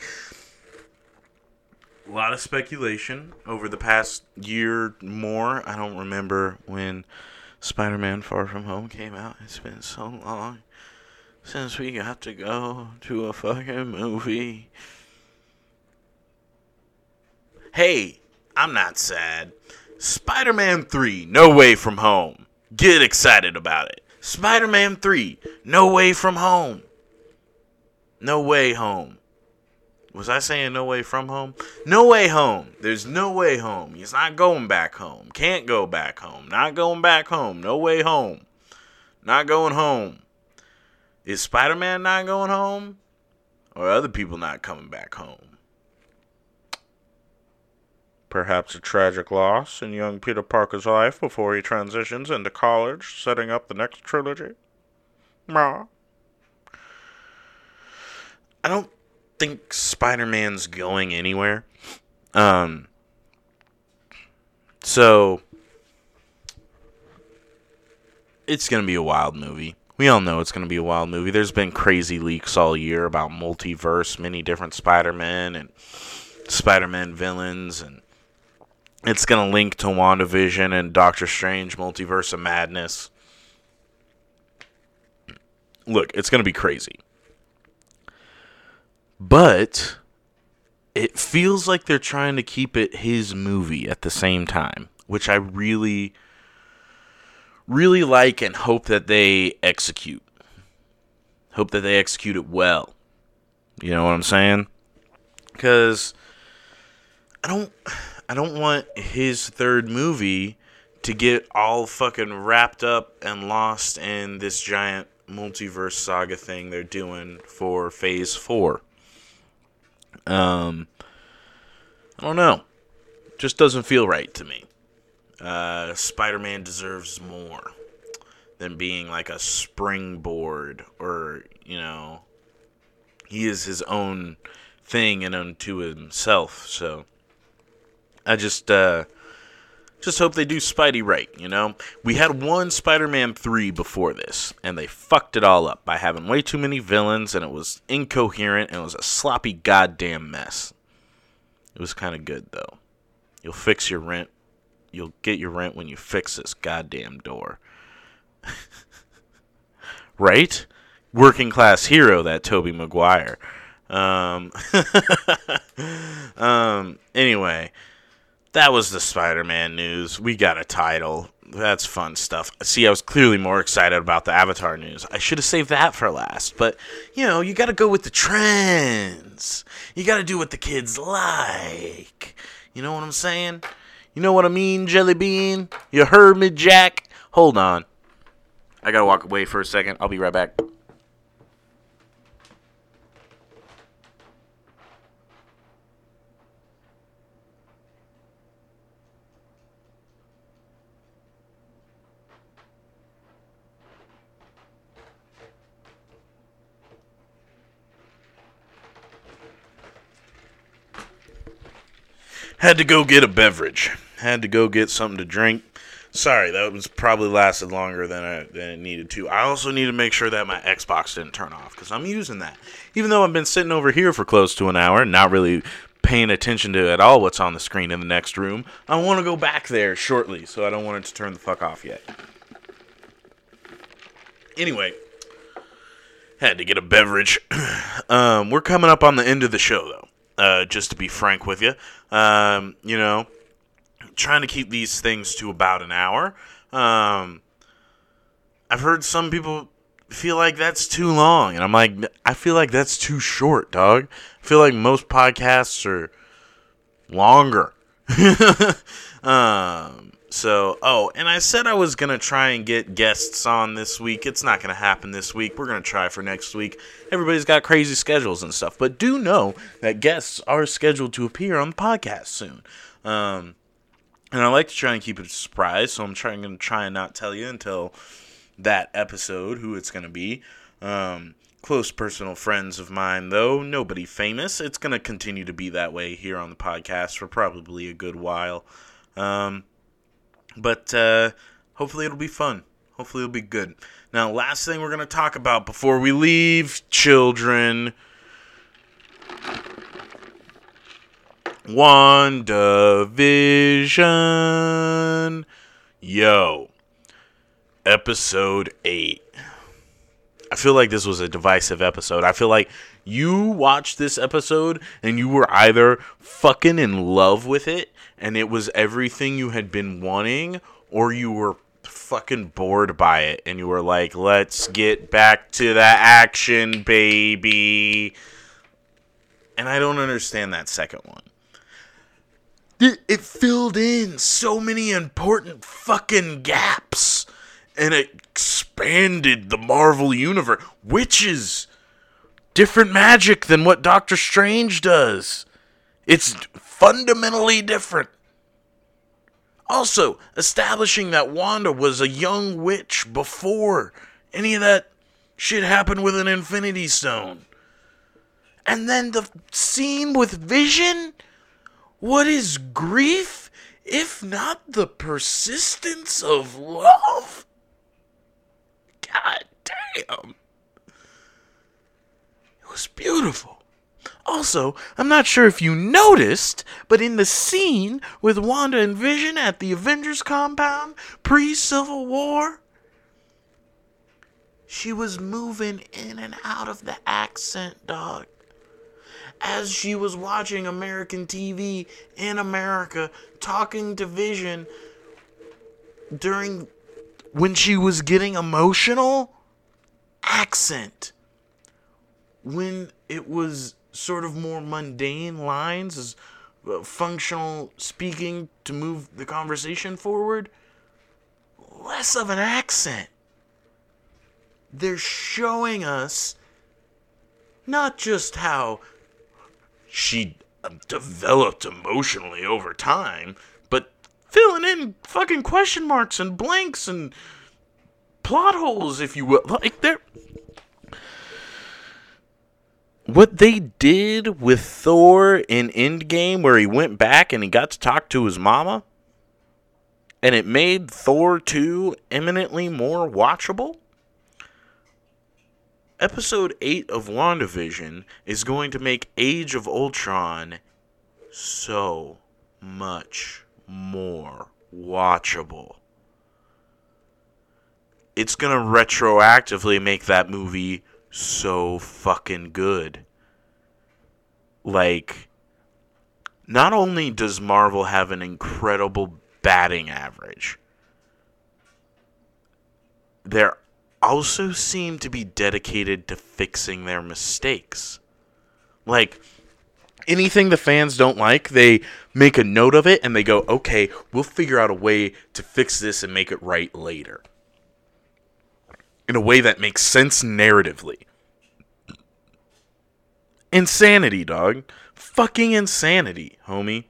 A lot of speculation over the past year more. I don't remember when Spider-Man Far From Home came out. It's been so long since we got to go to a fucking movie hey, I'm not sad. Spider Man 3, No Way From Home. Get excited about it. Spider Man 3, No Way From Home. No Way Home. Was I saying no way from home? No way home. There's no way home. He's not going back home. Can't go back home. Not going back home. No way home. Not going home. Is Spider Man not going home? Or other people not coming back home? Perhaps a tragic loss in young Peter Parker's life before he transitions into college, setting up the next trilogy. Ma. I don't think Spider Man's going anywhere. Um, so it's gonna be a wild movie. We all know it's gonna be a wild movie. There's been crazy leaks all year about multiverse, many different Spider Men and Spider Man villains, and it's going to link to WandaVision and Doctor Strange Multiverse of Madness. Look, it's going to be crazy. But it feels like they're trying to keep it his movie at the same time, which I really really like and hope that they execute. Hope that they execute it well. You know what I'm saying? Cuz I don't I don't want his third movie to get all fucking wrapped up and lost in this giant multiverse saga thing they're doing for phase 4. Um I don't know. Just doesn't feel right to me. Uh, Spider Man deserves more than being like a springboard or, you know, he is his own thing and unto himself. So I just, uh, just hope they do Spidey right, you know? We had one Spider Man 3 before this, and they fucked it all up by having way too many villains, and it was incoherent, and it was a sloppy goddamn mess. It was kind of good, though. You'll fix your rent. You'll get your rent when you fix this goddamn door. right? Working class hero, that Tobey Maguire. Um, um, anyway that was the Spider-Man news. We got a title. That's fun stuff. See, I was clearly more excited about the Avatar news. I should have saved that for last. But, you know, you got to go with the trends. You got to do what the kids like. You know what I'm saying? You know what I mean, Jelly Bean? You heard me, Jack? Hold on. I got to walk away for a second. I'll be right back. Had to go get a beverage. Had to go get something to drink. Sorry, that was probably lasted longer than I than it needed to. I also need to make sure that my Xbox didn't turn off because I'm using that. Even though I've been sitting over here for close to an hour, not really paying attention to at all what's on the screen in the next room, I want to go back there shortly, so I don't want it to turn the fuck off yet. Anyway, had to get a beverage. um, we're coming up on the end of the show though. Uh, just to be frank with you. Um, you know, trying to keep these things to about an hour. Um, I've heard some people feel like that's too long, and I'm like, I feel like that's too short, dog. I feel like most podcasts are longer. um, so, oh, and I said I was going to try and get guests on this week. It's not going to happen this week. We're going to try for next week. Everybody's got crazy schedules and stuff. But do know that guests are scheduled to appear on the podcast soon. Um, and I like to try and keep it a surprise. So I'm trying to try and not tell you until that episode who it's going to be. Um, close personal friends of mine, though. Nobody famous. It's going to continue to be that way here on the podcast for probably a good while. Um, but uh, hopefully it'll be fun. Hopefully it'll be good. Now, last thing we're going to talk about before we leave, children. WandaVision. Yo. Episode 8. I feel like this was a divisive episode. I feel like you watched this episode and you were either fucking in love with it and it was everything you had been wanting, or you were fucking bored by it and you were like, let's get back to the action, baby. And I don't understand that second one. It, it filled in so many important fucking gaps and it expanded the Marvel universe, which is different magic than what Doctor Strange does. It's fundamentally different. Also, establishing that Wanda was a young witch before any of that shit happened with an Infinity Stone. And then the scene with Vision? What is grief if not the persistence of love? God damn. It was beautiful. Also, I'm not sure if you noticed, but in the scene with Wanda and Vision at the Avengers compound pre Civil War, she was moving in and out of the accent, dog. As she was watching American TV in America, talking to Vision during when she was getting emotional, accent. When it was sort of more mundane lines as uh, functional speaking to move the conversation forward, less of an accent. They're showing us not just how she developed emotionally over time, but filling in fucking question marks and blanks and plot holes, if you will. Like they're what they did with Thor in Endgame, where he went back and he got to talk to his mama, and it made Thor 2 eminently more watchable. Episode 8 of WandaVision is going to make Age of Ultron so much more watchable. It's going to retroactively make that movie so fucking good. Like, not only does Marvel have an incredible batting average, they also seem to be dedicated to fixing their mistakes. Like, anything the fans don't like, they make a note of it and they go, okay, we'll figure out a way to fix this and make it right later in a way that makes sense narratively. Insanity, dog. Fucking insanity, homie.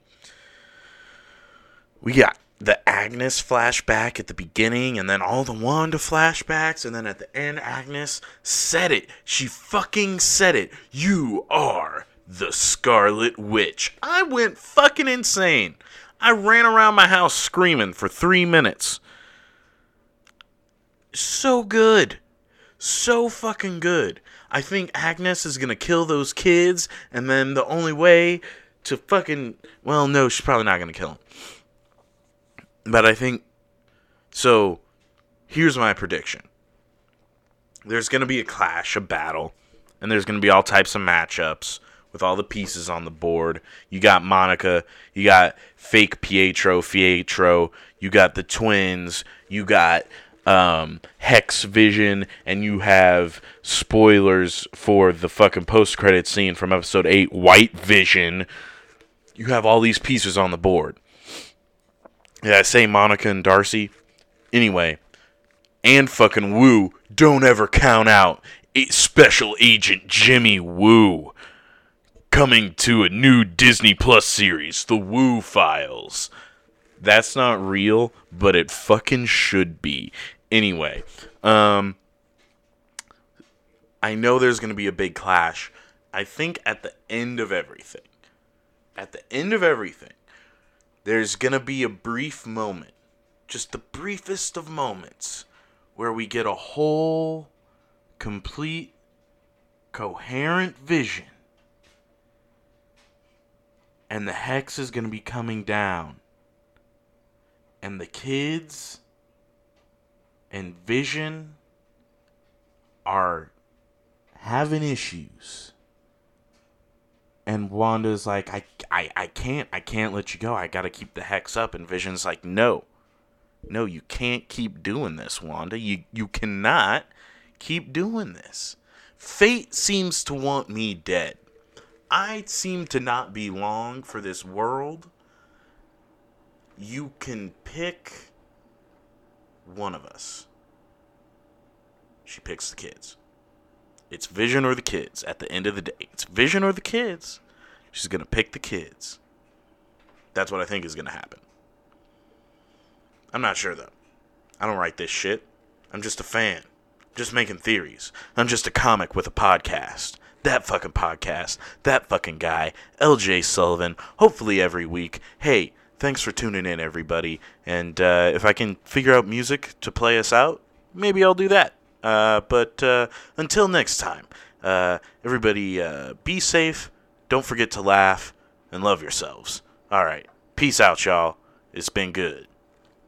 We got the Agnes flashback at the beginning, and then all the Wanda flashbacks, and then at the end, Agnes said it. She fucking said it. You are the Scarlet Witch. I went fucking insane. I ran around my house screaming for three minutes so good. So fucking good. I think Agnes is gonna kill those kids, and then the only way to fucking. Well, no, she's probably not gonna kill them. But I think. So, here's my prediction there's gonna be a clash, a battle, and there's gonna be all types of matchups with all the pieces on the board. You got Monica, you got fake Pietro, Pietro, you got the twins, you got um, Hex Vision, and you have spoilers for the fucking post credit scene from episode 8, White Vision. You have all these pieces on the board. Yeah, I say Monica and Darcy. Anyway, and fucking Woo, don't ever count out Special Agent Jimmy Woo. Coming to a new Disney Plus series, The Woo Files. That's not real, but it fucking should be. Anyway, um, I know there's going to be a big clash. I think at the end of everything, at the end of everything, there's going to be a brief moment, just the briefest of moments, where we get a whole, complete, coherent vision. And the hex is going to be coming down. And the kids and Vision are having issues. And Wanda's like, I, I, I can't, I can't let you go. I gotta keep the hex up. And Vision's like, no, no, you can't keep doing this, Wanda. You, you cannot keep doing this. Fate seems to want me dead. I seem to not be long for this world. You can pick one of us. She picks the kids. It's Vision or the kids at the end of the day. It's Vision or the kids. She's going to pick the kids. That's what I think is going to happen. I'm not sure, though. I don't write this shit. I'm just a fan. just making theories. I'm just a comic with a podcast. That fucking podcast. That fucking guy. LJ Sullivan. Hopefully every week. Hey, thanks for tuning in, everybody. And uh, if I can figure out music to play us out, maybe I'll do that. Uh, but uh, until next time, uh, everybody uh, be safe. Don't forget to laugh and love yourselves. All right. Peace out, y'all. It's been good.